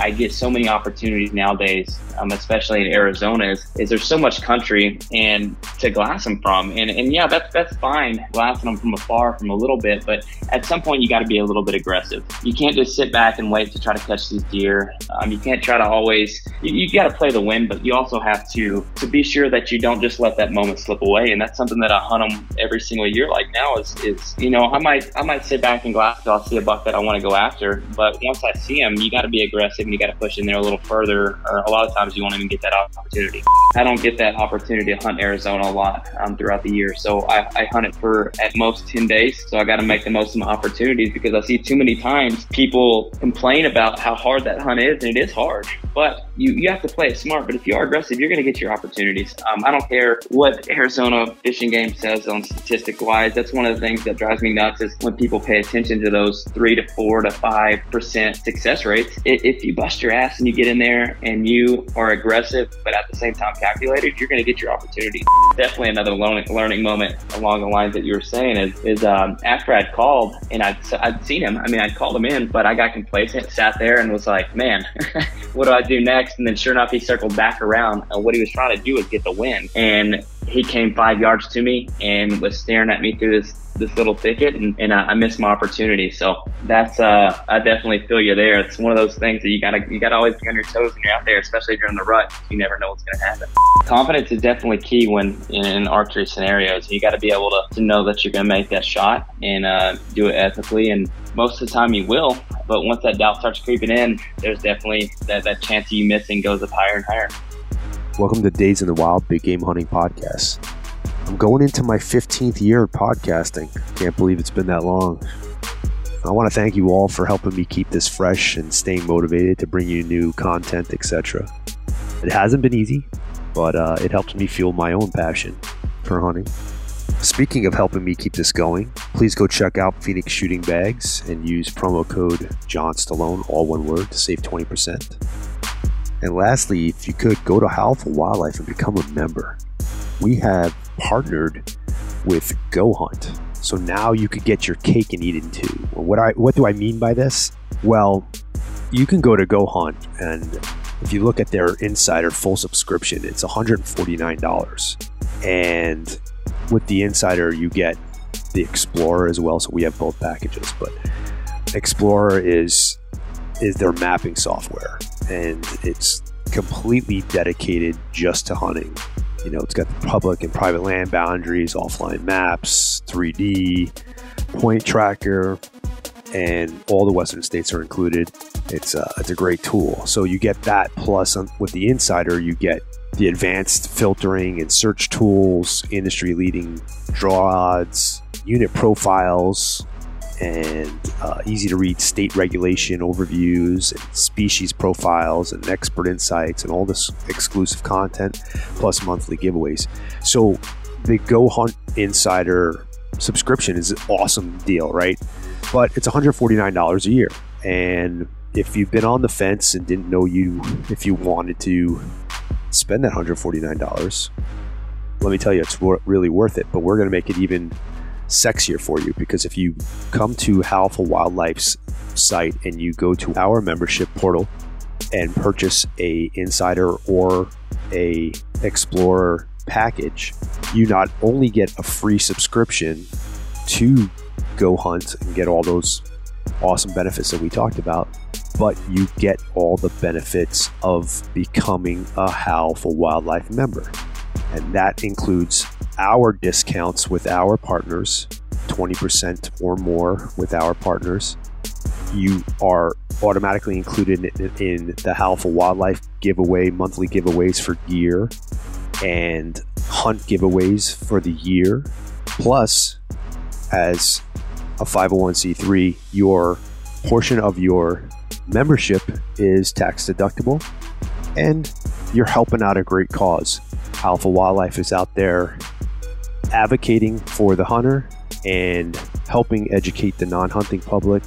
I get so many opportunities nowadays, um, especially in Arizona, is, is there's so much country and to glass them from. And, and yeah, that's that's fine, glassing them from afar from a little bit, but at some point you got to be a little bit aggressive. You can't just sit back and wait to try to catch these deer. Um, you can't try to always. You, you got to play the wind, but you also have to to be sure that you don't just let that moment slip away. And that's something that I hunt them every single year. Like now is is you know I might I might sit back and glass until I see a buck that I want to go after, but once I see him, you got to be aggressive and you got to push in there a little further. Or a lot of times you won't even get that opportunity. I don't get that opportunity to hunt Arizona a lot um, throughout the year, so I, I hunt it for at most ten days. So I got to make the most of my opportunities because I see too many times people complain about how hard that hunt is, and it is hard. But you, you have to play it smart. But if you are aggressive, you're going to get your opportunities. Um, I don't care what Arizona Fish and Game says on statistic wise. That's one of the things that drives me nuts is when people pay attention to those three to four to five percent success rates. If you bust your ass and you get in there and you are aggressive, but at the same time calculated, you're going to get your opportunity. Definitely another learning, learning moment along the lines that you were saying is, is um, after I'd called and I'd, I'd seen him, I mean, I'd called him in, but I got complacent, sat there and was like, man, what do I do next? And then sure enough, he circled back around. And what he was trying to do was get the win. And he came five yards to me and was staring at me through this this little thicket and, and I, I missed my opportunity. So that's uh, I definitely feel you there. It's one of those things that you gotta you gotta always be on your toes when you're out there, especially during the rut. You never know what's gonna happen. Confidence is definitely key when in archery scenarios. You got to be able to, to know that you're gonna make that shot and uh, do it ethically. And most of the time you will, but once that doubt starts creeping in, there's definitely that, that chance of you missing goes up higher and higher. Welcome to Days in the Wild Big Game Hunting Podcast. I'm going into my 15th year of podcasting. Can't believe it's been that long. I want to thank you all for helping me keep this fresh and staying motivated to bring you new content, etc. It hasn't been easy, but uh, it helps me fuel my own passion for hunting. Speaking of helping me keep this going, please go check out Phoenix Shooting Bags and use promo code John Stallone, all one word, to save 20%. And lastly, if you could go to Howl for Wildlife and become a member. We have partnered with Go Hunt. So now you could get your cake and eat it too. What I what do I mean by this? Well, you can go to Go Hunt and if you look at their insider full subscription, it's $149. And with the insider, you get the Explorer as well. So we have both packages, but Explorer is is their mapping software and it's completely dedicated just to hunting. You know, it's got the public and private land boundaries, offline maps, 3D, point tracker, and all the Western states are included. It's a, it's a great tool. So you get that plus um, with the Insider, you get the advanced filtering and search tools, industry leading draw odds, unit profiles, and uh, easy to read state regulation overviews and species profiles and expert insights and all this exclusive content plus monthly giveaways. So the Go Hunt Insider subscription is an awesome deal, right? But it's $149 a year. And if you've been on the fence and didn't know you if you wanted to spend that $149, let me tell you, it's really worth it. But we're going to make it even sexier for you because if you come to Howl for Wildlife's site and you go to our membership portal and purchase a insider or a explorer package, you not only get a free subscription to Go Hunt and get all those awesome benefits that we talked about, but you get all the benefits of becoming a Howl for Wildlife member. And that includes our discounts with our partners, 20% or more with our partners. You are automatically included in, in the for Wildlife giveaway, monthly giveaways for gear, and hunt giveaways for the year. Plus, as a 501c3, your portion of your membership is tax deductible and you're helping out a great cause. Howl for Wildlife is out there advocating for the hunter and helping educate the non-hunting public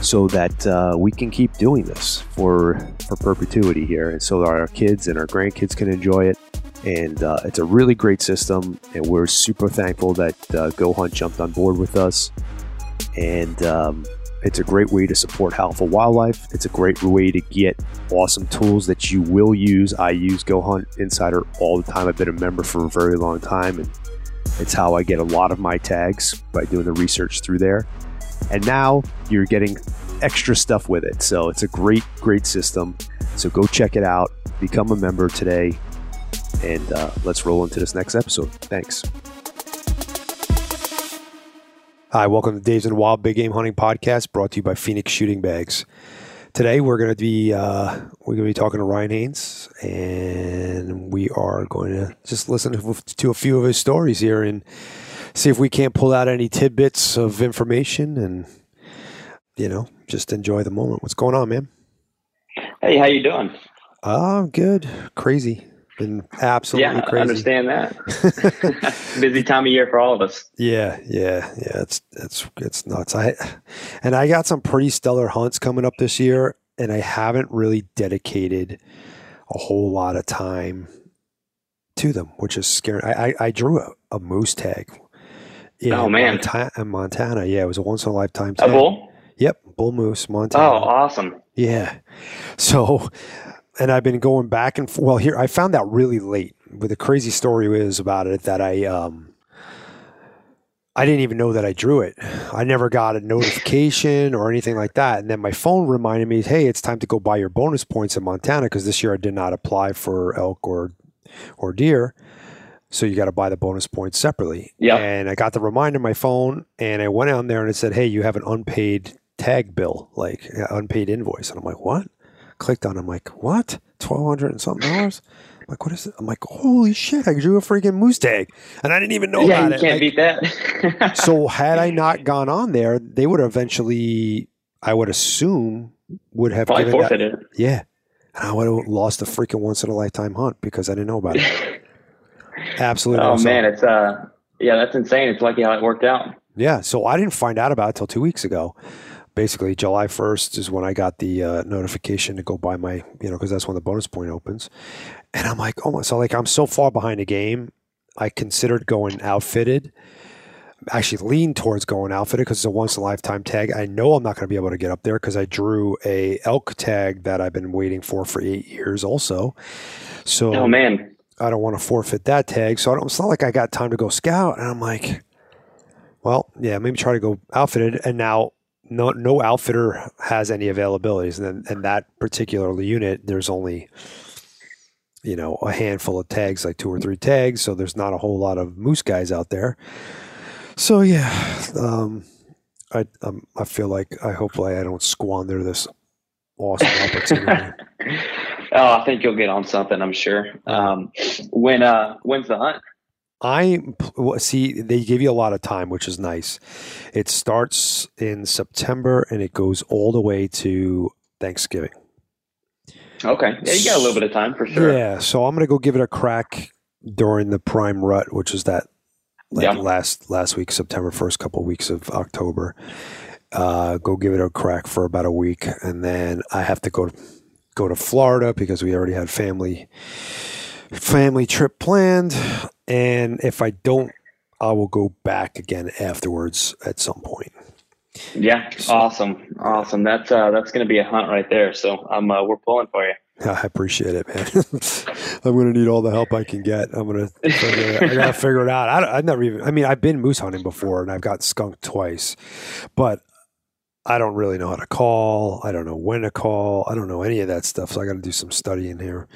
so that uh, we can keep doing this for for perpetuity here and so that our kids and our grandkids can enjoy it and uh, it's a really great system and we're super thankful that uh, go hunt jumped on board with us and um, It's a great way to support Howl for Wildlife. It's a great way to get awesome tools that you will use. I use Go Hunt Insider all the time. I've been a member for a very long time, and it's how I get a lot of my tags by doing the research through there. And now you're getting extra stuff with it. So it's a great, great system. So go check it out. Become a member today. And uh, let's roll into this next episode. Thanks. Hi, welcome to in the Wild Big Game Hunting Podcast, brought to you by Phoenix Shooting Bags. Today we're going to be uh, we're going to be talking to Ryan Haynes, and we are going to just listen to a few of his stories here and see if we can't pull out any tidbits of information, and you know, just enjoy the moment. What's going on, man? Hey, how you doing? Oh, good. Crazy. Been absolutely yeah, crazy. I understand that. Busy time of year for all of us. Yeah, yeah, yeah. It's it's it's nuts. I and I got some pretty stellar hunts coming up this year, and I haven't really dedicated a whole lot of time to them, which is scary. I I, I drew a, a, moose tag. In oh man, Montana, in Montana. Yeah, it was a once in a lifetime tag. A bull. Yep, bull moose, oh, Montana. Oh, awesome. Yeah. So and I've been going back and well here I found out really late. But the crazy story is about it that I um I didn't even know that I drew it. I never got a notification or anything like that. And then my phone reminded me, "Hey, it's time to go buy your bonus points in Montana because this year I did not apply for elk or or deer." So you got to buy the bonus points separately. Yeah. And I got the reminder on my phone, and I went on there and it said, "Hey, you have an unpaid tag bill, like unpaid invoice." And I'm like, "What?" Clicked on. It. I'm like, what? Twelve hundred and something dollars. I'm like, what is it? I'm like, holy shit! I drew a freaking moose tag, and I didn't even know yeah, about you it. can't like, beat that. so had I not gone on there, they would eventually, I would assume, would have Probably given forfeited. That, yeah, and I would have lost a freaking once in a lifetime hunt because I didn't know about it. Absolutely. Oh awesome. man, it's uh, yeah, that's insane. It's lucky how it worked out. Yeah, so I didn't find out about it till two weeks ago basically July 1st is when I got the uh, notification to go buy my, you know, because that's when the bonus point opens. And I'm like, oh my, so like I'm so far behind the game. I considered going outfitted. Actually, lean towards going outfitted because it's a once in a lifetime tag. I know I'm not going to be able to get up there because I drew a elk tag that I've been waiting for for eight years. Also, so oh man, I don't want to forfeit that tag. So I don't, it's not like I got time to go scout. And I'm like, well, yeah, maybe try to go outfitted. And now no no outfitter has any availabilities, and and that particular unit, there's only you know a handful of tags, like two or three tags. So there's not a whole lot of moose guys out there. So yeah, um, I um, I feel like I hopefully I don't squander this awesome opportunity. oh, I think you'll get on something. I'm sure. Um, when uh, when's the hunt? I see they give you a lot of time, which is nice. It starts in September and it goes all the way to Thanksgiving. Okay, yeah, you got a little bit of time for sure. Yeah, so I'm gonna go give it a crack during the prime rut, which is that like yeah. last last week, September first, couple of weeks of October. Uh, go give it a crack for about a week, and then I have to go go to Florida because we already had family family trip planned. And if I don't, I will go back again afterwards at some point. Yeah, so, awesome, awesome. That's uh, that's going to be a hunt right there. So I'm uh, we're pulling for you. I appreciate it, man. I'm going to need all the help I can get. I'm going to I got to figure it out. I, I've never even. I mean, I've been moose hunting before, and I've got skunked twice, but I don't really know how to call. I don't know when to call. I don't know any of that stuff. So I got to do some studying here.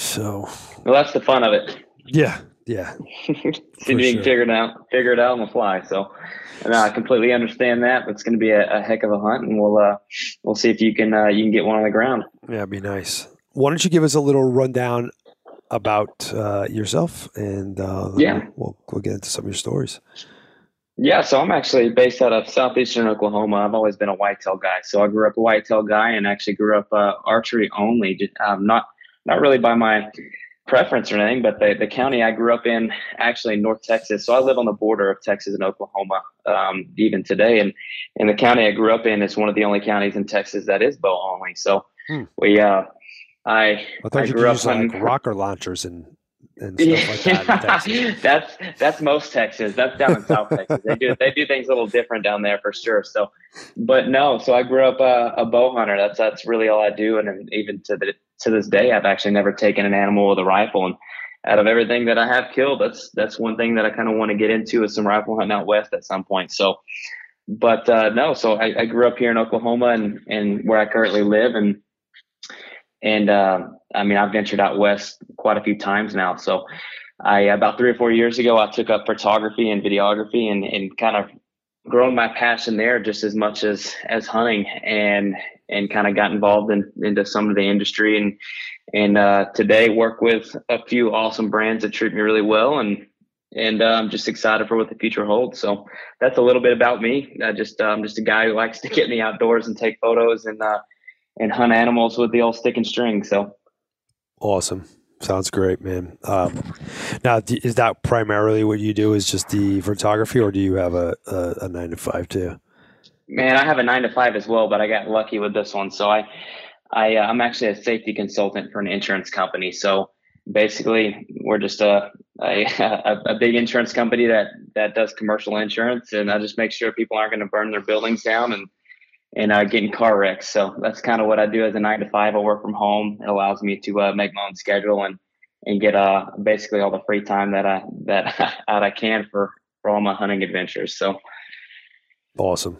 So, well, that's the fun of it. Yeah, yeah. See if you can figure it out, figure it out on the fly. So, and I completely understand that. but It's going to be a, a, heck of a hunt, and we'll uh, we'll see if you can uh, you can get one on the ground. Yeah, it'd be nice. Why don't you give us a little rundown about uh, yourself, and uh, yeah, we'll we'll get into some of your stories. Yeah, so I'm actually based out of southeastern Oklahoma. I've always been a whitetail guy. So I grew up a whitetail guy, and actually grew up uh, archery only. Um, not not really by my preference or anything, but the, the county I grew up in, actually in North Texas. So I live on the border of Texas and Oklahoma, um, even today. And in the county I grew up in, it's one of the only counties in Texas that is bow only. So hmm. we, uh, I, I thought I you grew up use like rocket launchers and and stuff like that. that's that's most Texas. That's down in South Texas. They do they do things a little different down there for sure. So, but no. So I grew up uh, a bow hunter. That's that's really all I do, and even to the to this day, I've actually never taken an animal with a rifle. And out of everything that I have killed, that's that's one thing that I kind of want to get into is some rifle hunting out west at some point. So, but uh, no. So I, I grew up here in Oklahoma and and where I currently live, and and uh, I mean I've ventured out west quite a few times now. So I about three or four years ago I took up photography and videography and and kind of grown my passion there just as much as as hunting and and kind of got involved in into some of the industry and and uh, today work with a few awesome brands that treat me really well and and uh, I'm just excited for what the future holds. So that's a little bit about me. I just I'm just a guy who likes to get in the outdoors and take photos and uh, and hunt animals with the old stick and string. So awesome. Sounds great, man. Um, now, is that primarily what you do? Is just the photography, or do you have a, a, a nine to five too? Man, I have a nine to five as well, but I got lucky with this one. So I, I, uh, I'm actually a safety consultant for an insurance company. So basically, we're just a, a, a big insurance company that that does commercial insurance, and I just make sure people aren't going to burn their buildings down and and uh, getting car wrecks. So that's kind of what I do as a nine to five. I work from home. It allows me to uh, make my own schedule and and get uh basically all the free time that I that that I can for for all my hunting adventures. So awesome.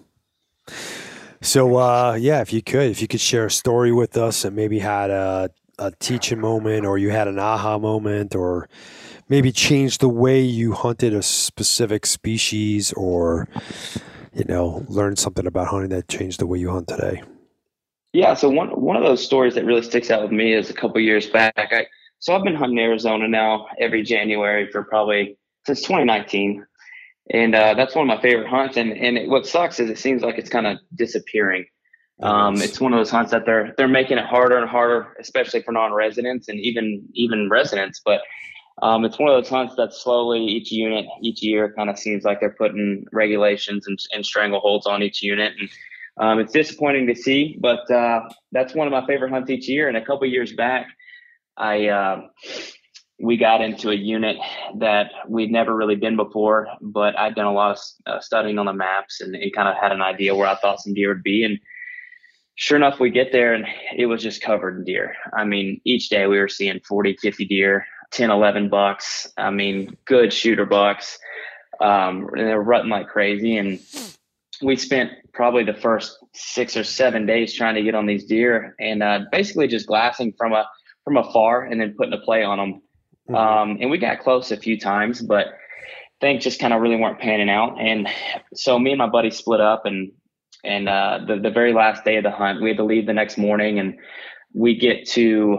So uh, yeah, if you could, if you could share a story with us and maybe had a a teaching moment or you had an aha moment or maybe changed the way you hunted a specific species or you know, learn something about hunting that changed the way you hunt today? Yeah, so one one of those stories that really sticks out with me is a couple years back. I, so I've been hunting Arizona now every January for probably since 2019, and uh, that's one of my favorite hunts. And and it, what sucks is it seems like it's kind of disappearing. Um, it's one of those hunts that they're they're making it harder and harder, especially for non-residents and even even residents. But um, it's one of those hunts that slowly each unit each year kind of seems like they're putting regulations and, and strangleholds on each unit. And um, it's disappointing to see but uh, that's one of my favorite hunts each year. And a couple years back i uh, we got into a unit that we'd never really been before but i'd done a lot of uh, studying on the maps and, and kind of had an idea where i thought some deer would be. And sure enough we get there and it was just covered in deer. I mean each day we were seeing 40 50 deer 10, 11 bucks. I mean, good shooter bucks. Um, and they're rutting like crazy. And we spent probably the first six or seven days trying to get on these deer and uh, basically just glassing from a from afar and then putting a play on them. Mm-hmm. Um, and we got close a few times, but things just kind of really weren't panning out. And so me and my buddy split up and and uh, the the very last day of the hunt, we had to leave the next morning and we get to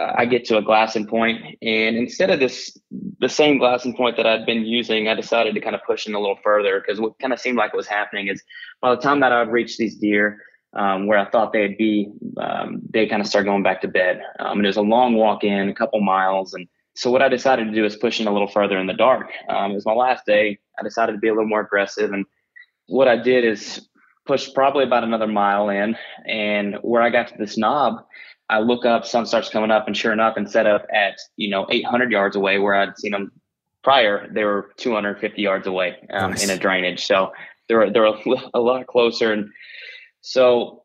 I get to a glassing point, and instead of this the same glassing point that I'd been using, I decided to kind of push in a little further because what kind of seemed like was happening is by the time that I would reach these deer um, where I thought they'd be, um, they kind of start going back to bed. Um, and it was a long walk in, a couple miles, and so what I decided to do is push in a little further in the dark. Um, it was my last day. I decided to be a little more aggressive, and what I did is push probably about another mile in, and where I got to this knob I look up, sun starts coming up, and sure enough, instead of at you know 800 yards away where I'd seen them prior, they were 250 yards away um, nice. in a drainage. So they're they're a, a lot closer, and so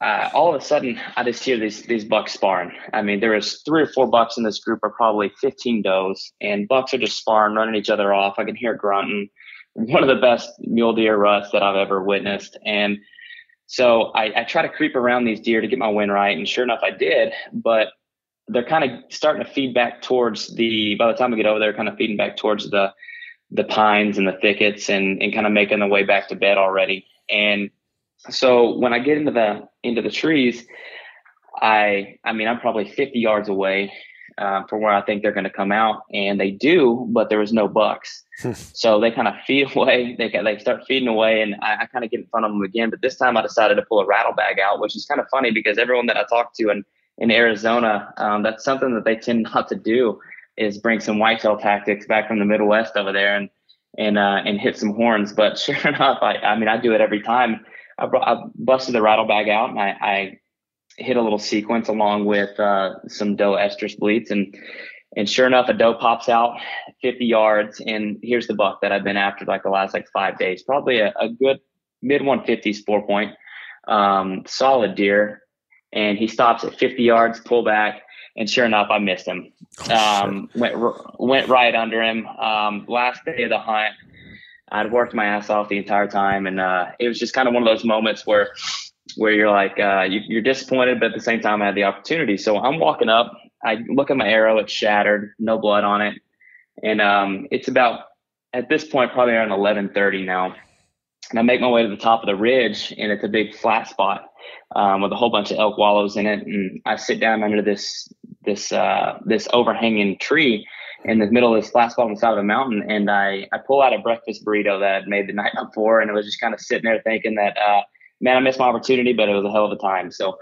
uh, all of a sudden I just hear these these bucks sparring. I mean, there was three or four bucks in this group, or probably 15 does, and bucks are just sparring, running each other off. I can hear grunting. One of the best mule deer ruts that I've ever witnessed, and so I, I try to creep around these deer to get my wind right, and sure enough, I did. But they're kind of starting to feed back towards the. By the time we get over there, kind of feeding back towards the the pines and the thickets, and and kind of making their way back to bed already. And so when I get into the into the trees, I I mean I'm probably 50 yards away uh, from where I think they're going to come out, and they do, but there was no bucks. Hmm. so they kind of feed away. They they start feeding away, and I, I kind of get in front of them again. But this time I decided to pull a rattle bag out, which is kind of funny because everyone that I talked to in in Arizona, um, that's something that they tend not to do is bring some whitetail tactics back from the Midwest over there and and uh, and hit some horns. But sure enough, I I mean I do it every time. I, brought, I busted the rattle bag out and I, I hit a little sequence along with uh, some doe estrus bleats and And sure enough, a doe pops out 50 yards. And here's the buck that I've been after like the last like five days. Probably a, a good mid 150s four point, um, solid deer. And he stops at 50 yards, pull back. And sure enough, I missed him. Oh, um, went went right under him. Um, last day of the hunt, I'd worked my ass off the entire time, and uh, it was just kind of one of those moments where where you're like uh, you, are disappointed, but at the same time, I had the opportunity. So I'm walking up. I look at my arrow; it's shattered, no blood on it, and um, it's about at this point probably around 11:30 now. And I make my way to the top of the ridge, and it's a big flat spot um, with a whole bunch of elk wallows in it. And I sit down under this this uh, this overhanging tree in the middle of this flat spot on the side of the mountain, and I I pull out a breakfast burrito that I'd made the night before, and it was just kind of sitting there thinking that. Uh, man, I missed my opportunity, but it was a hell of a time. So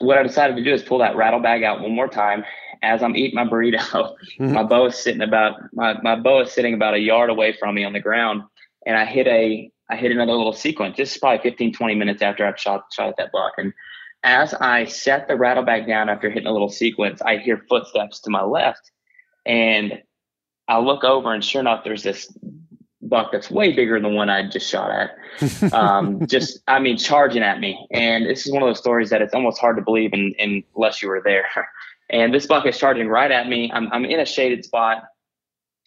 what I decided to do is pull that rattle bag out one more time as I'm eating my burrito. Mm-hmm. My bow is sitting about my, my bow is sitting about a yard away from me on the ground. And I hit a I hit another little sequence. This is probably 15, 20 minutes after I've shot shot at that buck. And as I set the rattle bag down after hitting a little sequence, I hear footsteps to my left. And I look over and sure enough, there's this buck that's way bigger than the one I just shot at. Um, just, I mean, charging at me. And this is one of those stories that it's almost hard to believe in, in, unless you were there. And this buck is charging right at me. I'm, I'm in a shaded spot.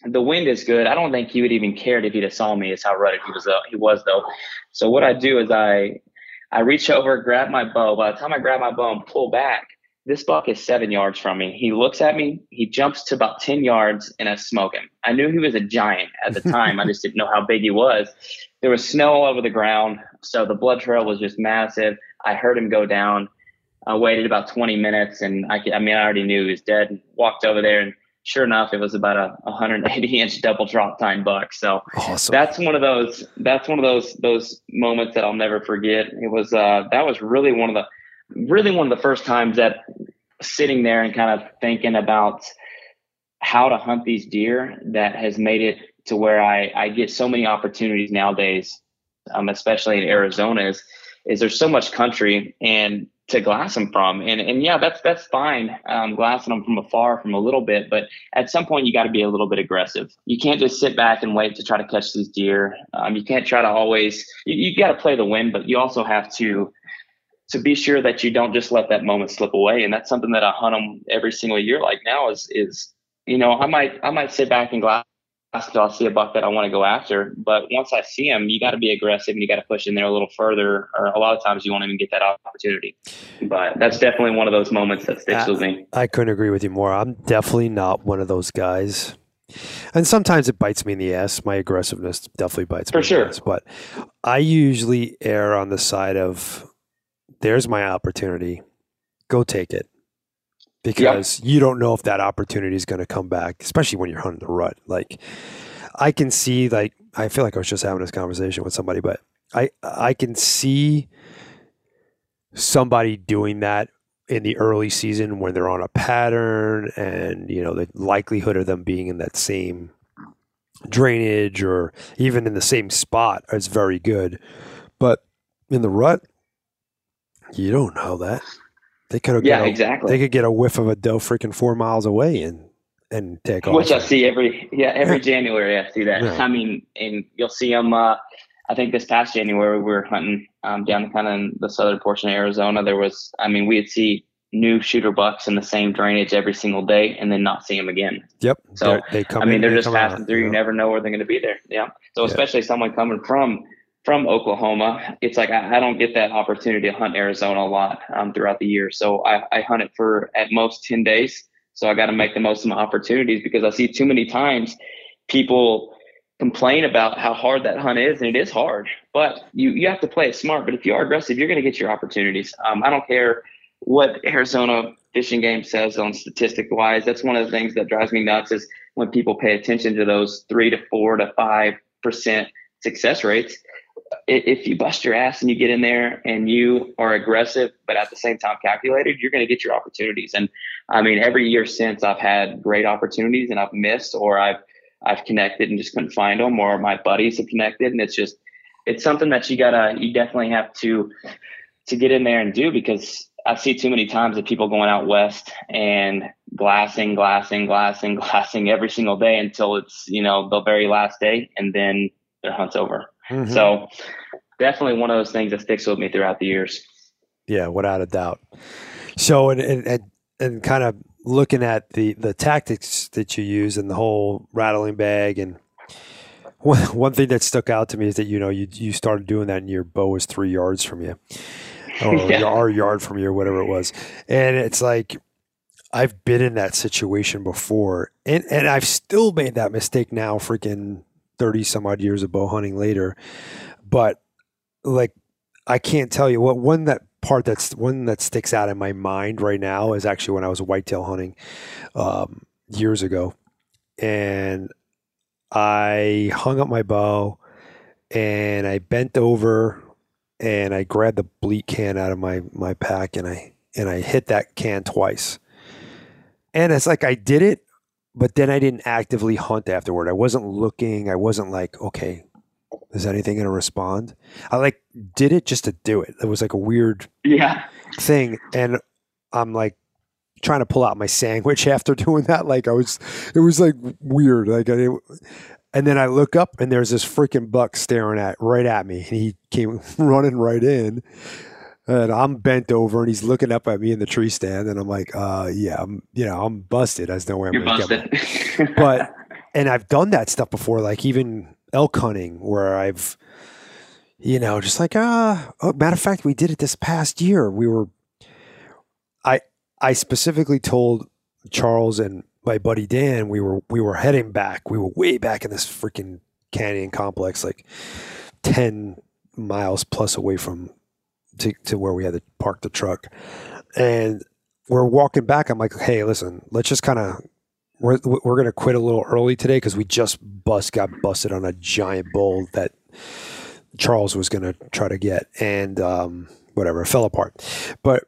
The wind is good. I don't think he would even cared if he'd have saw me. Is how rutted he was. Uh, he was though. So what I do is I, I reach over, grab my bow. By the time I grab my bow and pull back, this buck is seven yards from me. He looks at me, he jumps to about 10 yards, and I smoke him. I knew he was a giant at the time. I just didn't know how big he was. There was snow all over the ground, so the blood trail was just massive. I heard him go down. I waited about 20 minutes, and I, I mean, I already knew he was dead. Walked over there, and sure enough, it was about a 180 inch double drop tine buck. So awesome. that's one of those. That's one of those those moments that I'll never forget. It was uh, that was really one of the really one of the first times that sitting there and kind of thinking about how to hunt these deer that has made it to where I, I get so many opportunities nowadays, um, especially in Arizona, is, is there's so much country and to glass them from. And, and yeah, that's, that's fine. Um, glassing them from afar from a little bit, but at some point you got to be a little bit aggressive. You can't just sit back and wait to try to catch these deer. Um, you can't try to always, you, you got to play the wind, but you also have to to be sure that you don't just let that moment slip away. And that's something that I hunt them every single year. Like now is, is, you know, I might, I might sit back and glass until I see a buck that I want to go after. But once I see him, you got to be aggressive and you got to push in there a little further. Or a lot of times you won't even get that opportunity. But that's definitely one of those moments that sticks I, with me. I couldn't agree with you more. I'm definitely not one of those guys. And sometimes it bites me in the ass. My aggressiveness definitely bites For me sure. in the ass. But I usually err on the side of there's my opportunity. Go take it. Because you don't know if that opportunity is going to come back, especially when you're hunting the rut. Like, I can see, like, I feel like I was just having this conversation with somebody, but I, I can see somebody doing that in the early season when they're on a pattern and, you know, the likelihood of them being in that same drainage or even in the same spot is very good. But in the rut, you don't know that. They could have yeah, a, exactly. They could get a whiff of a doe freaking four miles away and and take off. Which I see every yeah every yeah. January. I see that. Yeah. I mean, and you'll see them. Uh, I think this past January we were hunting um, down kind of in the southern portion of Arizona. There was, I mean, we'd see new shooter bucks in the same drainage every single day, and then not see them again. Yep. So they come I mean, in, they're just passing out, through. You never know where they're going to be there. Yeah. So especially someone coming from from Oklahoma, it's like I, I, don't get that opportunity to hunt Arizona a lot um, throughout the year. So I, I hunt it for at most 10 days. So I got to make the most of my opportunities because I see too many times people complain about how hard that hunt is, and it is hard. But you you have to play it smart. But if you are aggressive, you're going to get your opportunities. Um, I don't care what Arizona Fish and Game says on statistic wise. That's one of the things that drives me nuts is when people pay attention to those three to four to five percent success rates if you bust your ass and you get in there and you are aggressive, but at the same time calculated, you're going to get your opportunities. And I mean, every year since I've had great opportunities and I've missed or I've, I've connected and just couldn't find them or my buddies have connected. And it's just, it's something that you gotta, you definitely have to, to get in there and do because I see too many times of people going out west and glassing, glassing, glassing, glassing every single day until it's, you know, the very last day and then their hunt's over. Mm-hmm. So definitely one of those things that sticks with me throughout the years. Yeah, without a doubt. So, and, and, and kind of looking at the, the tactics that you use and the whole rattling bag and one, one thing that stuck out to me is that, you know, you, you started doing that and your bow was three yards from you or yeah. our yard from you or whatever it was. And it's like, I've been in that situation before and, and I've still made that mistake now, freaking 30 some odd years of bow hunting later. But like, I can't tell you what one that part that's one that sticks out in my mind right now is actually when I was whitetail hunting um, years ago, and I hung up my bow and I bent over and I grabbed the bleat can out of my my pack and I and I hit that can twice. And it's like I did it, but then I didn't actively hunt afterward. I wasn't looking. I wasn't like, okay, is anything going to respond? I like did it just to do it. It was like a weird yeah thing, and I'm like trying to pull out my sandwich after doing that. Like I was, it was like weird. Like I, and then I look up and there's this freaking buck staring at right at me, and he came running right in. And I'm bent over, and he's looking up at me in the tree stand, and I'm like, "Uh, yeah, I'm, you know, I'm busted. There's no way I'm You're gonna busted. get." My, but, and I've done that stuff before, like even elk hunting where I've, you know, just like, ah, oh, matter of fact, we did it this past year. We were, I, I specifically told Charles and my buddy Dan, we were, we were heading back. We were way back in this freaking canyon complex, like 10 miles plus away from to, to where we had to park the truck. And we're walking back. I'm like, hey, listen, let's just kind of we're we're gonna quit a little early today because we just bust got busted on a giant bull that Charles was gonna try to get, and um, whatever, fell apart. But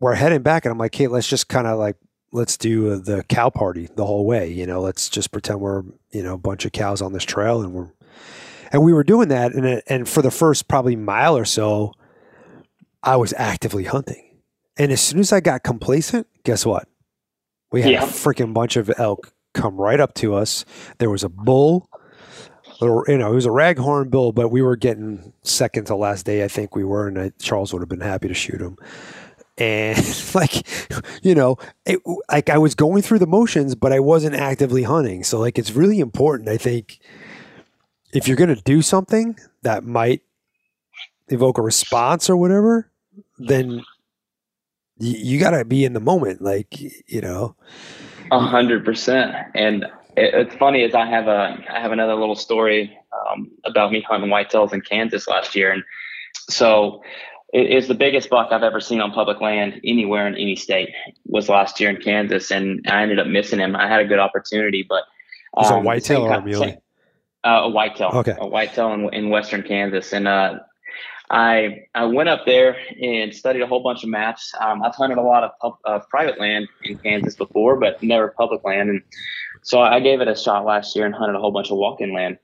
we're heading back, and I'm like, hey, let's just kind of like let's do the cow party the whole way. You know, let's just pretend we're you know a bunch of cows on this trail, and we're and we were doing that, and and for the first probably mile or so, I was actively hunting, and as soon as I got complacent, guess what? We had yeah. a freaking bunch of elk come right up to us. There was a bull. You know, it was a raghorn bull, but we were getting second to last day. I think we were, and I, Charles would have been happy to shoot him. And like, you know, it, like I was going through the motions, but I wasn't actively hunting. So like, it's really important. I think if you're going to do something that might evoke a response or whatever, then you, you got to be in the moment, like you know. A hundred percent. And it, it's funny is I have a I have another little story um, about me hunting whitetails in Kansas last year, and so it is the biggest buck I've ever seen on public land anywhere in any state. Was last year in Kansas, and I ended up missing him. I had a good opportunity, but um, was a whitetail or a muley? Uh, a whitetail. Okay. A whitetail in, in western Kansas, and uh, I I went up there and studied a whole bunch of maps. Um, I've hunted a lot of pub, uh, private land in Kansas before, but never public land, and so I gave it a shot last year and hunted a whole bunch of walk-in land.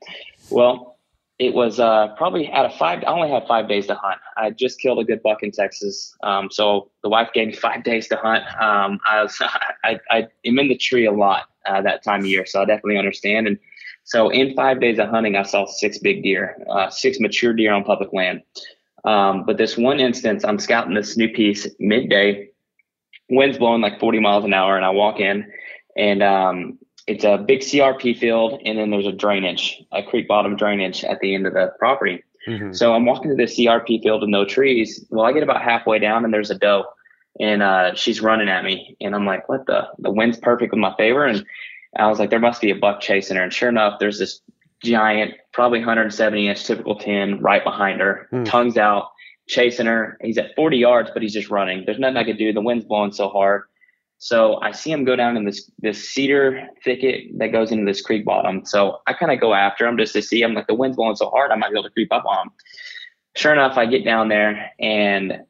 Well, it was uh, probably out of five. I only had five days to hunt. I just killed a good buck in Texas, um, so the wife gave me five days to hunt. Um, I was I, I am in the tree a lot uh, that time of year, so I definitely understand. And so in five days of hunting, I saw six big deer, uh, six mature deer on public land. Um, but this one instance, I'm scouting this new piece midday, wind's blowing like 40 miles an hour, and I walk in, and um, it's a big CRP field, and then there's a drainage, a creek bottom drainage at the end of the property. Mm-hmm. So I'm walking to the CRP field with no trees. Well, I get about halfway down, and there's a doe, and uh, she's running at me, and I'm like, "What the? The wind's perfect in my favor." And I was like, "There must be a buck chasing her." And sure enough, there's this giant, probably 170 inch typical 10 right behind her, mm. tongues out, chasing her. He's at 40 yards, but he's just running. There's nothing I could do. The wind's blowing so hard. So I see him go down in this this cedar thicket that goes into this creek bottom. So I kind of go after him just to see him. Like the wind's blowing so hard, I might be able to creep up on him. Sure enough, I get down there and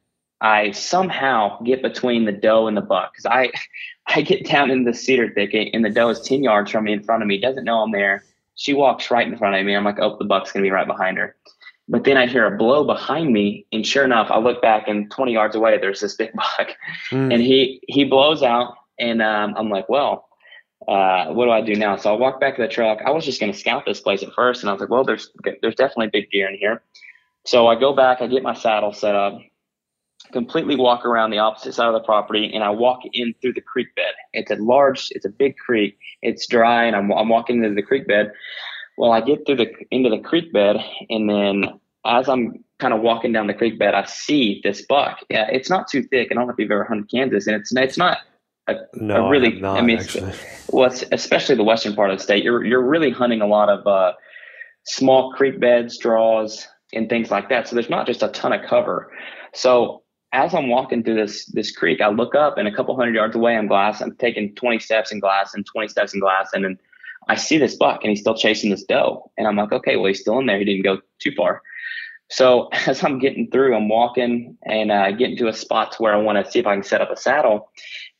I somehow get between the doe and the buck because I I get down in the cedar thicket and the doe is 10 yards from me in front of me, doesn't know I'm there. She walks right in front of me. I'm like, oh, the buck's gonna be right behind her. But then I hear a blow behind me, and sure enough, I look back and 20 yards away, there's this big buck, mm. and he he blows out, And um, I'm like, well, uh, what do I do now? So I walk back to the truck. I was just going to scout this place at first, and I was like, well, there's there's definitely big deer in here. So I go back, I get my saddle set up, completely walk around the opposite side of the property, and I walk in through the creek bed. It's a large, it's a big creek. It's dry, and I'm I'm walking into the creek bed. Well, I get through the into the creek bed, and then as I'm kind of walking down the creek bed, I see this buck. Yeah, it's not too thick. I don't know if you've ever hunted Kansas, and it's it's not a, no, a really. I, not, I mean, well, especially the western part of the state. You're you're really hunting a lot of uh, small creek beds, draws, and things like that. So there's not just a ton of cover. So as I'm walking through this this creek, I look up, and a couple hundred yards away, I'm glass. I'm taking 20 steps in glass and 20 steps in glass, and then I see this buck, and he's still chasing this doe. And I'm like, okay, well, he's still in there. He didn't go too far. So as I'm getting through, I'm walking and uh, getting to a spot to where I want to see if I can set up a saddle.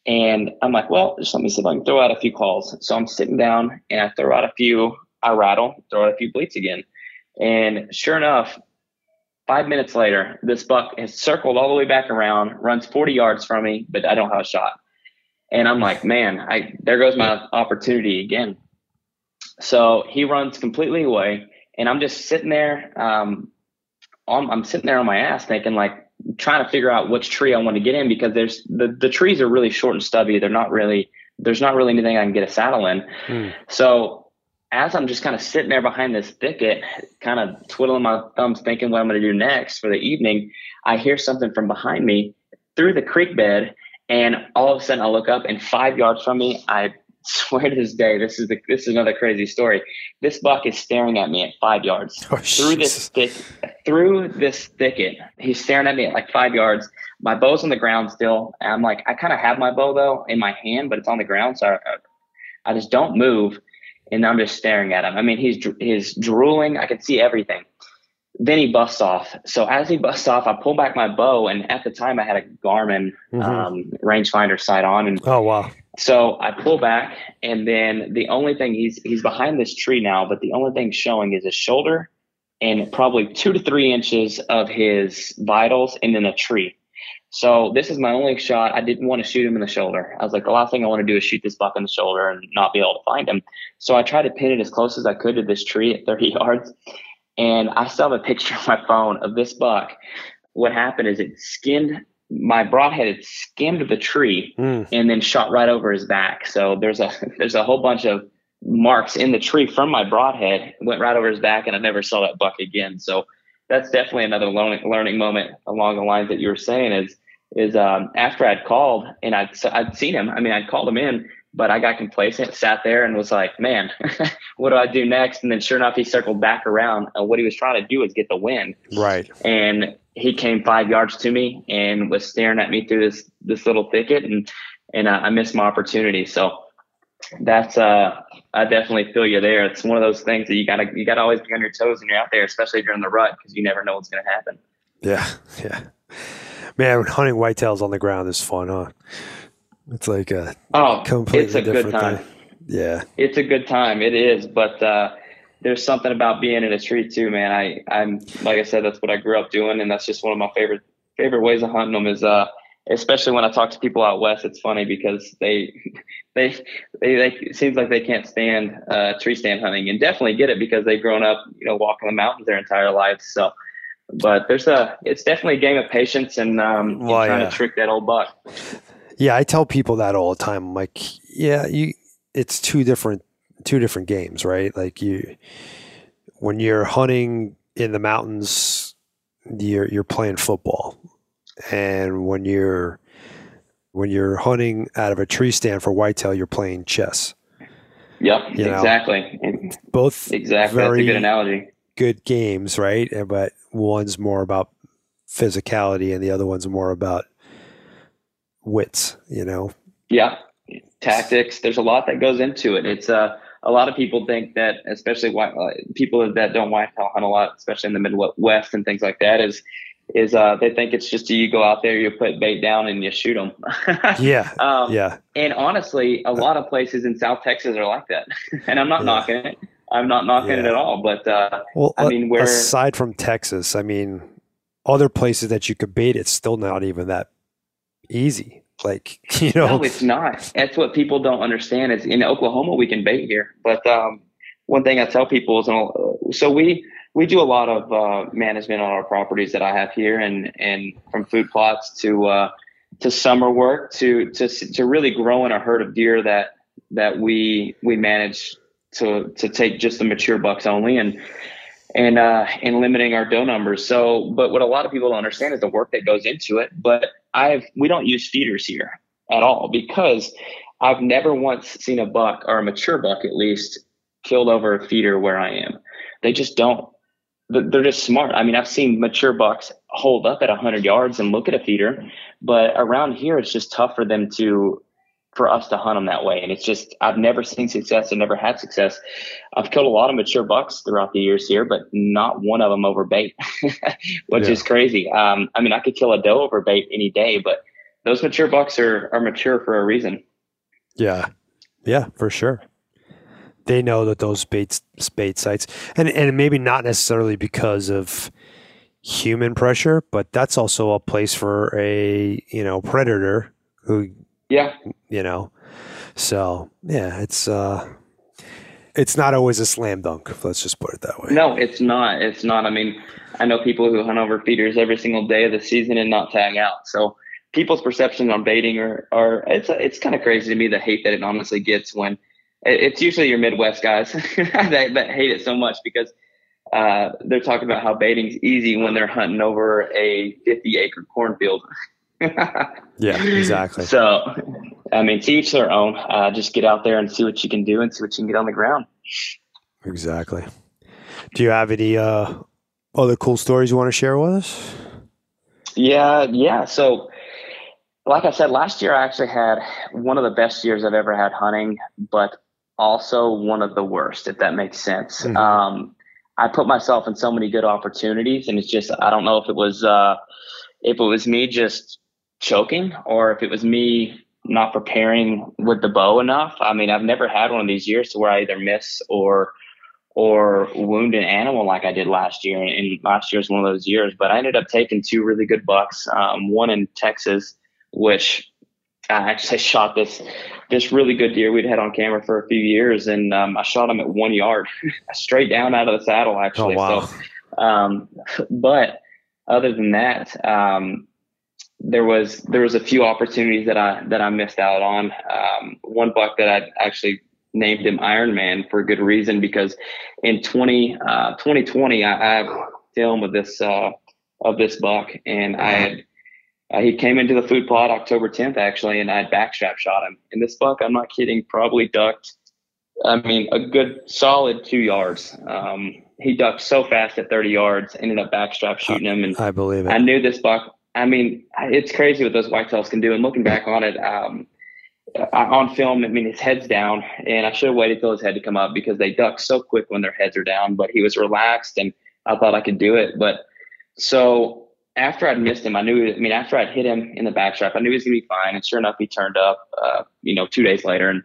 And I'm like, well, just let me see if I can throw out a few calls. So I'm sitting down and I throw out a few, I rattle, throw out a few bleats again. And sure enough, five minutes later, this buck has circled all the way back around, runs 40 yards from me, but I don't have a shot. And I'm like, man, I there goes my opportunity again. So he runs completely away, and I'm just sitting there. Um, I'm, I'm sitting there on my ass thinking like trying to figure out which tree I want to get in because there's the, the trees are really short and stubby. They're not really there's not really anything I can get a saddle in. Hmm. So as I'm just kind of sitting there behind this thicket, kind of twiddling my thumbs, thinking what I'm going to do next for the evening, I hear something from behind me through the creek bed, and all of a sudden I look up, and five yards from me, I swear to this day, this is the this is another crazy story. This buck is staring at me at five yards Oh, through this Jesus. thick through this thicket. He's staring at me at like five yards. My bow's on the ground still. And I'm like, I kind of have my bow though in my hand, but it's on the ground, so I, I just don't move, and I'm just staring at him. I mean, he's he's drooling. I can see everything. Then he busts off. So as he busts off, I pull back my bow, and at the time I had a Garmin Mhm. um, rangefinder sight on, and oh wow. so I pull back, and then the only thing he's he's behind this tree now, but the only thing showing is his shoulder and probably two to three inches of his vitals, and then a tree. So this is my only shot. I didn't want to shoot him in the shoulder. I was like, the last thing I want to do is shoot this buck in the shoulder and not be able to find him. So I tried to pin it as close as I could to this tree at 30 yards, and I still have a picture on my phone of this buck. What happened is it skinned my broadhead had skimmed the tree Hmm. and then shot right over his back. So there's a there's a whole bunch of marks in the tree from my broadhead. Went right over his back, and I never saw that buck again. So that's definitely another learning learning moment along the lines that you were saying. Is is um, after I'd called and I'd I'd seen him. I mean, I'd called him in, but I got complacent, sat there, and was like, man, what do I do next? And then sure enough, he circled back around. And what he was trying to do was get the win Right. and he came five yards to me and was staring at me through this this little thicket and and uh, I missed my opportunity. So that's uh I definitely feel you there. It's one of those things that you gotta you gotta always be on your toes when you're out there, especially during the rut, because you never know what's gonna happen. Yeah. Yeah. Man, hunting whitetails on the ground is fun, huh? It's like a Oh, completely it's a good different time. thing. Yeah. It's a good time. It is, but uh, there's something about being in a tree too, man. I I'm like I said, that's what I grew up doing, and that's just one of my favorite favorite ways of hunting them. Is uh, especially when I talk to people out west, it's funny because they they they, they it seems like they can't stand uh, tree stand hunting, and definitely get it because they've grown up, you know, walking the mountains their entire lives. So. But there's a, it's definitely a game of patience and um, Well, trying yeah. to trick that old buck. Yeah, I tell people that all the time. I'm like, yeah, you it's two different two different games, right? Like you when you're hunting in the mountains, you're you're playing football. And when you're when you're hunting out of a tree stand for whitetail, you're playing chess. Yep, You exactly, Both exactly. That's a Very- good analogy. Good games, right? But one's more about physicality and the other one's more about wits, you know? Yeah, tactics. There's a lot that goes into it. It's uh, a lot of people think that, especially white uh, people that don't whitetail hunt a lot, especially in the Midwest and things like that, is is uh, they think it's just you go out there, you put bait down, and you shoot them. Yeah. um, Yeah. And honestly, a lot of places in South Texas are like that. and I'm not Yeah. knocking it. I'm not knocking it at all. But uh, Well, I mean, where- aside from Texas, I mean, other places that you could bait, it's still not even that easy. Like you know, no, it's not. That's what people don't understand. Is in Oklahoma we can bait here, but um, one thing I tell people is, uh, so we we do a lot of uh, management on our properties that I have here, and and from food plots to uh, to summer work to to to really growing a herd of deer that that we we manage to to take just the mature bucks only and and uh and limiting our doe numbers. So, but what a lot of people don't understand is the work that goes into it. But I've we don't use feeders here at all because I've never once seen a buck or a mature buck at least killed over a feeder where I am. They just don't. They're just smart. I mean, I've seen mature bucks hold up at 100 yards and look at a feeder, but around here it's just tough for them to for us to hunt them that way. And it's just, I've never seen success and never had success. I've killed a lot of mature bucks throughout the years here, but not one of them over bait, which yeah. is crazy. Um, I mean, I could kill a doe over bait any day, but those mature bucks are, are mature for a reason. Yeah. Yeah, for sure. They know that those bait, bait sites, and, and maybe not necessarily because of human pressure, but that's also a place for a, you know, predator who yeah. You know, so yeah, it's uh, it's not always a slam dunk. Let's just put it that way. No, it's not. It's not. I mean, I know people who hunt over feeders every single day of the season and not tag out. So people's perceptions on baiting are are it's it's kind of crazy to me the hate that it honestly gets when it's usually your Midwest guys that, that hate it so much because uh, they're talking about how baiting's easy when they're hunting over a 50 acre cornfield. yeah, exactly. So, I mean, to each their own. Uh, just get out there and see what you can do and see what you can get on the ground. Exactly. Do you have any uh, other cool stories you want to share with us? Yeah, yeah. So, like I said, last year I actually had one of the best years I've ever had hunting, but also one of the worst, if that makes sense. Mm-hmm. Um, I put myself in so many good opportunities, and it's just I don't know if it was uh, if it was me just choking or if it was me not preparing with the bow enough. I mean, I've never had one of these years to where I either miss or or wound an animal like I did last year. And last year was one of those years. But I ended up taking two really good bucks. Um, one in Texas, which I actually shot this this really good deer we'd had on camera for a few years, and um, I shot him at one yard, straight down out of the saddle. Actually, oh, wow. so, um, but other than that, um, there was there was a few opportunities that I that I missed out on. Um, one buck that I actually named him Iron Man for a good reason because in 20, uh, 2020 I, I have film of this uh, of this buck and I had uh, he came into the food plot October 10th actually and I had backstrap shot him. And this buck I'm not kidding probably ducked I mean a good solid two yards. Um, he ducked so fast at 30 yards ended up backstrap shooting him and I believe it. I knew this buck I mean, it's crazy what those whitetails can do. And looking back on it, um, on film, I mean, his head's down, and I should have waited till his head to come up because they duck so quick when their heads are down. But he was relaxed, and I thought I could do it. But so after I'd missed him, I knew. I mean, after I'd hit him in the backstrap, I knew he was gonna be fine. And sure enough, he turned up. Uh, you know, two days later, and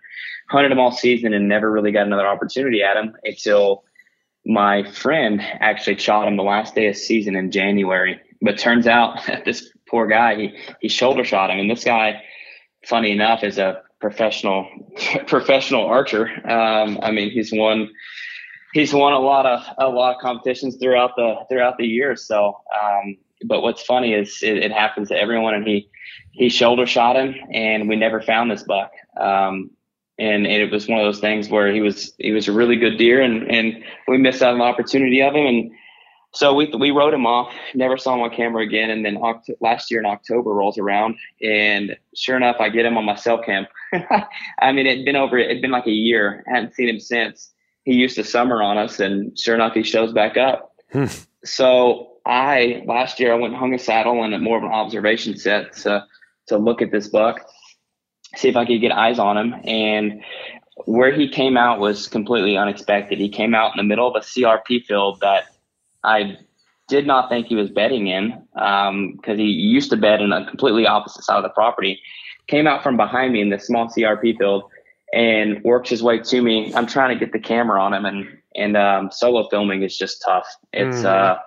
hunted him all season, and never really got another opportunity at him until my friend actually shot him the last day of season in January but turns out this poor guy, he, he shoulder shot him. And this guy, funny enough, is a professional professional archer. Um, I mean, he's won he's won a lot of a lot of competitions throughout the throughout the years. So, um, but what's funny is it, it, happens to everyone, and he he shoulder shot him, and we never found this buck. Um, and, and, it was one of those things where he was he was a really good deer, and and we missed out on the opportunity of him, and so we we wrote him off. Never saw him on camera again. And then Oct- last year in October rolls around, and sure enough, I get him on my cell cam. I mean, it'd been over. It'd been like a year. I hadn't seen him since. He used to summer on us, and sure enough, he shows back up. Hmm. so I last year I went and hung a saddle and more of an observation set to to look at this buck, see if I could get eyes on him. And where he came out was completely unexpected. He came out in the middle of a CRP field that I did not think he was bedding in because um, he used to bed in a completely opposite side of the property. Came out from behind me in this small CRP field and works his way to me. I'm trying to get the camera on him, and and um, solo filming is just tough. It's mm. uh,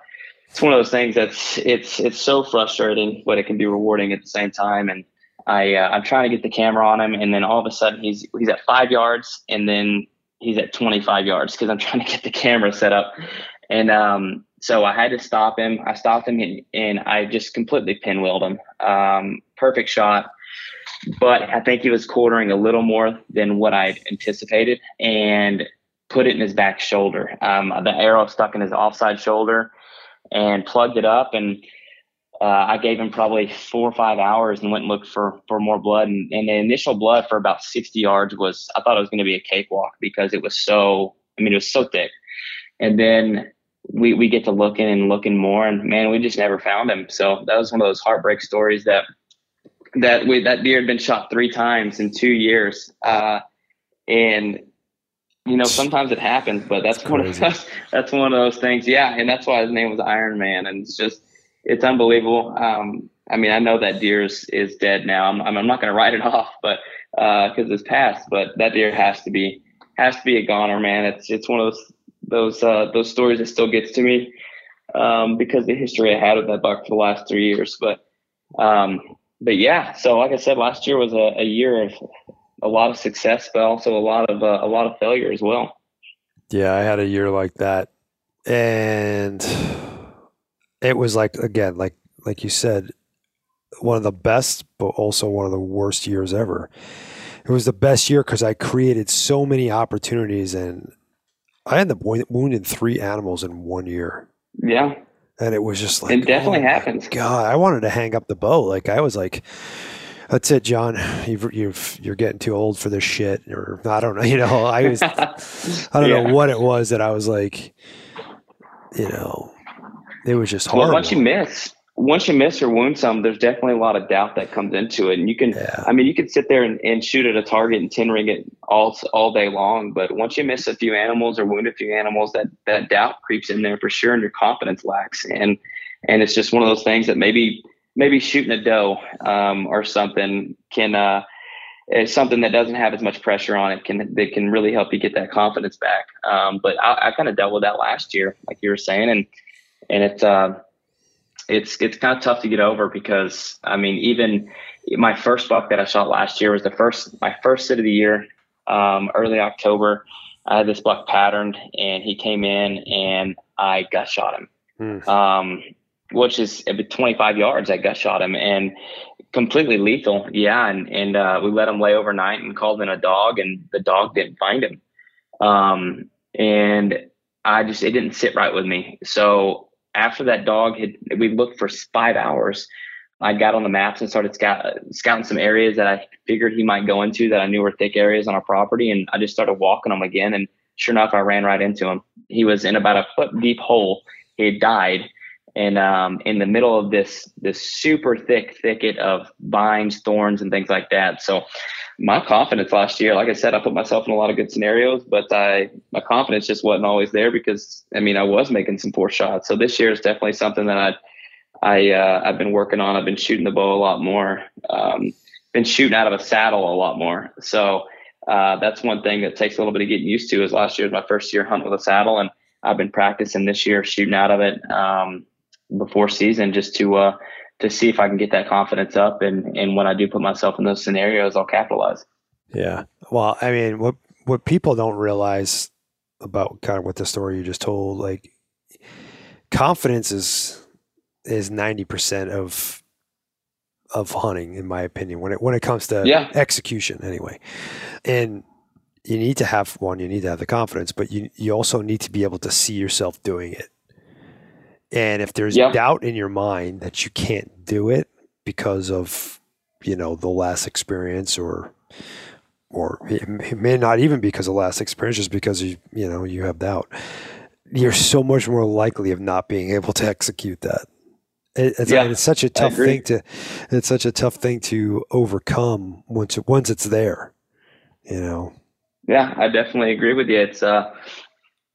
it's one of those things that's it's it's so frustrating, but it can be rewarding at the same time. And I uh, I'm trying to get the camera on him, and then all of a sudden he's he's at five yards, and then he's at 25 yards because I'm trying to get the camera set up, and um, so I had to stop him. I stopped him, and, and I just completely pinwheeled him. Um, perfect shot, but I think he was quartering a little more than what I'd anticipated, and put it in his back shoulder. Um, the arrow stuck in his offside shoulder, and plugged it up and uh, I gave him probably four or five hours and went and looked for for more blood. And, and the initial blood for about 60 yards was I thought it was going to be a cakewalk because it was so I mean it was so thick. And then we we get to looking and looking more, and man, we just never found him. So that was one of those heartbreak stories that that we that deer had been shot three times in two years. Uh, and you know, sometimes it happens, but that's, that's one of those, that's one of those things. Yeah, and that's why his name was Iron Man, and it's just it's unbelievable. Um, I mean, I know that deer is, is dead now. I'm, I'm not going to write it off, but because uh, it's past. But that deer has to be has to be a goner, man. It's it's one of those those uh, those stories It still gets to me um, because the history I had with that buck for the last three years. But um, but yeah, so like I said, last year was a, a year of a lot of success, but also a lot of uh, a lot of failure as well. Yeah, I had a year like that, and it was like again, like like you said, one of the best, but also one of the worst years ever. It was the best year because I created so many opportunities, and I ended up wounding three animals in one year. Yeah, and it was just like it definitely oh happens. God, I wanted to hang up the bow. Like I was like, "That's it, John. You've you've you're getting too old for this shit." Or I don't know. You know, I was I don't yeah. know what it was that I was like, you know, it was just hard. Well, once you miss, once you miss or wound some, there's definitely a lot of doubt that comes into it. And you can, yeah. I mean, you can sit there and, and, shoot at a target and ten ring it all all day long, but once you miss a few animals or wound a few animals, that that doubt creeps in there for sure, and your confidence lacks. And and it's just one of those things that maybe maybe shooting a doe um, or something can. Uh, is something that doesn't have as much pressure on it can that can really help you get that confidence back. Um, but I, I kind of dealt with that last year, like you were saying, and and it's uh, it's it's kind of tough to get over because I mean even my first buck that I shot last year was the first my first sit of the year, um, early October. I had this buck patterned and he came in and I gut shot him, mm. um, which is 25 yards. I gut shot him and completely lethal. Yeah, and and uh, we let him lay overnight and called in a dog and the dog didn't find him, um, and I just it didn't sit right with me. So after that dog had, we looked for five hours. I got on the maps and started scout, scouting some areas that I figured he might go into that I knew were thick areas on our property. And I just started walking them again. And sure enough, I ran right into him. He was in about a foot deep hole. He had died. And um, in the middle of this this super thick thicket of vines, thorns, and things like that. So my confidence last year, like I said, I put myself in a lot of good scenarios, but I my confidence just wasn't always there because I mean I was making some poor shots. So this year is definitely something that I I uh, I've been working on. I've been shooting the bow a lot more. Um, been shooting out of a saddle a lot more. So uh, that's one thing that takes a little bit of getting used to. Is last year was my first year hunting with a saddle, and I've been practicing this year shooting out of it um, before season just to uh, to see if I can get that confidence up. And, and when I do put myself in those scenarios, I'll capitalize. Yeah. Well, I mean, what, what people don't realize about kind of what the story you just told, like confidence is, is 90% of, of hunting, in my opinion, when it, when it comes to yeah. execution anyway. And you need to have one, you need to have the confidence, but you, you also need to be able to see yourself doing it and if there's doubt in your mind that you can't do it because of, you know, the last experience or, or it may not even be because of last experience, just because you, you know, you have doubt, you're so much more likely of not being able to execute that. It, it's, yeah, it's such a tough thing to, it's such a tough thing to overcome once, once it's there, you know? Yeah, I definitely agree with you. It's, uh,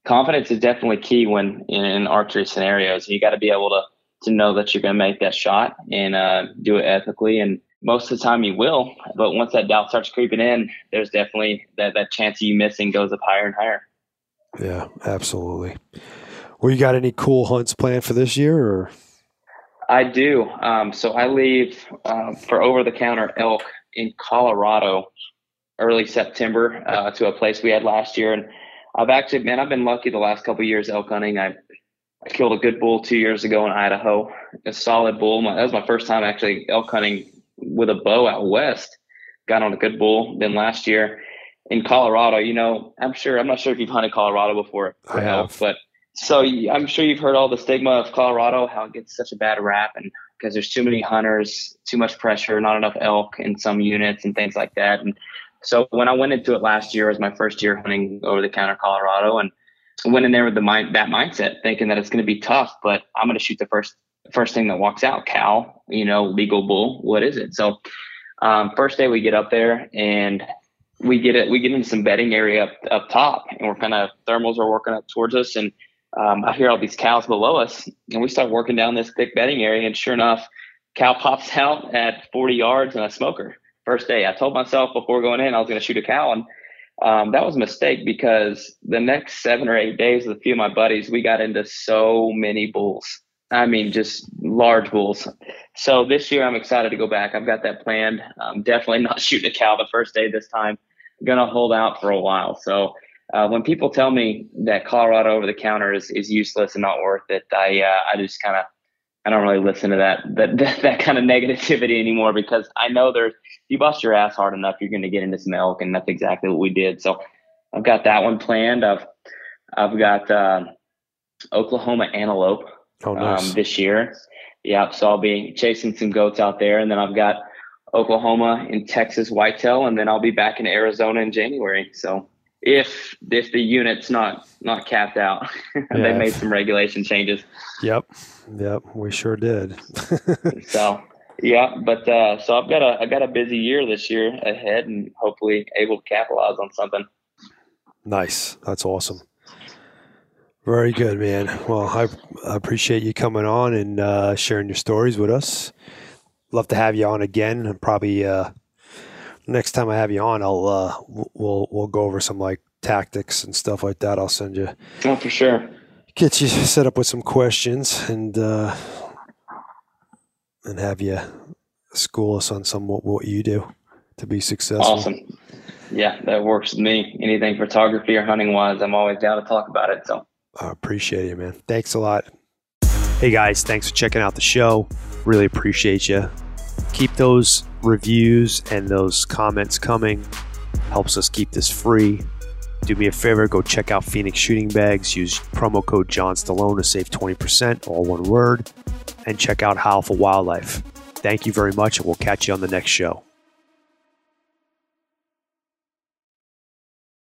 confidence is definitely key when in, in archery scenarios. You got to be able to to know that you're going to make that shot and uh, do it ethically. And most of the time you will, but once that doubt starts creeping in, there's definitely that that chance of you missing goes up higher and higher. Yeah, absolutely. Well, you got any cool hunts planned for this year, or? I do. Um, so I leave uh, for over the counter elk in Colorado early September uh, to a place we had last year. And I've actually, man, I've been lucky the last couple years elk hunting. I, I killed a good bull two years ago in Idaho, a solid bull. My, that was my first time actually elk hunting with a bow out west. Got on a good bull. Then last year in Colorado, you know, I'm sure, I'm not sure if you've hunted Colorado before, I have. elk, but so I'm sure you've heard all the stigma of Colorado, how it gets such a bad rap, and because there's too many hunters, too much pressure, not enough elk in some units, and things like that. And so when I went into it last year, it was my first year hunting over the counter Colorado, and went in there with the mind that mindset, thinking that it's going to be tough, but I'm going to shoot the first first thing that walks out, cow, you know, legal bull. What is it? So um, first day we get up there and we get it. We get in some bedding area up up top, and we're kind of thermals are working up towards us, and um, I hear all these cows below us, and we start working down this thick bedding area, and sure enough, cow pops out at 40 yards and a smoker. First day, I told myself before going in I was going to shoot a cow, and um, that was a mistake because the next seven or eight days with a few of my buddies, we got into so many bulls. I mean, just large bulls. So this year, I'm excited to go back. I've got that planned. I'm definitely not shooting a cow the first day this time. I'm gonna hold out for a while. So uh, when people tell me that Colorado over the counter is, is useless and not worth it, I uh, I just kind of I don't really listen to that, that that that kind of negativity anymore because I know there's you bust your ass hard enough, you're going to get into some elk, and that's exactly what we did. So I've got that one planned. I've I've got uh, Oklahoma antelope Oh, nice. um, this year. Yeah, so I'll be chasing some goats out there, and then I've got Oklahoma and Texas whitetail, and then I'll be back in Arizona in January. So if if the unit's not not capped out, they made some regulation changes. yep. Yep. We sure did. So yeah, but uh, so I've got a I got a busy year this year ahead, and hopefully able to capitalize on something. nice. That's awesome. Very good, man. Well, I, I appreciate you coming on and uh, sharing your stories with us. Love to have you on again. And probably uh, next time I have you on, I'll uh, we'll we'll go over some like tactics and stuff like that. I'll send you Oh, for sure. get you set up with some questions and uh, and have you school us on some what, what you do to be successful. Awesome. Yeah, that works with me. Anything photography or hunting wise, I'm always down to talk about it. So. I appreciate you, man. Thanks a lot. Hey guys, thanks for checking out the show. Really appreciate you. Keep those reviews and those comments coming. Helps us keep this free. Do me a favor, go check out Phoenix Shooting Bags. Use promo code John Stallone to save 20%, all one word. And check out Howl for Wildlife. Thank you very much, and we'll catch you on the next show.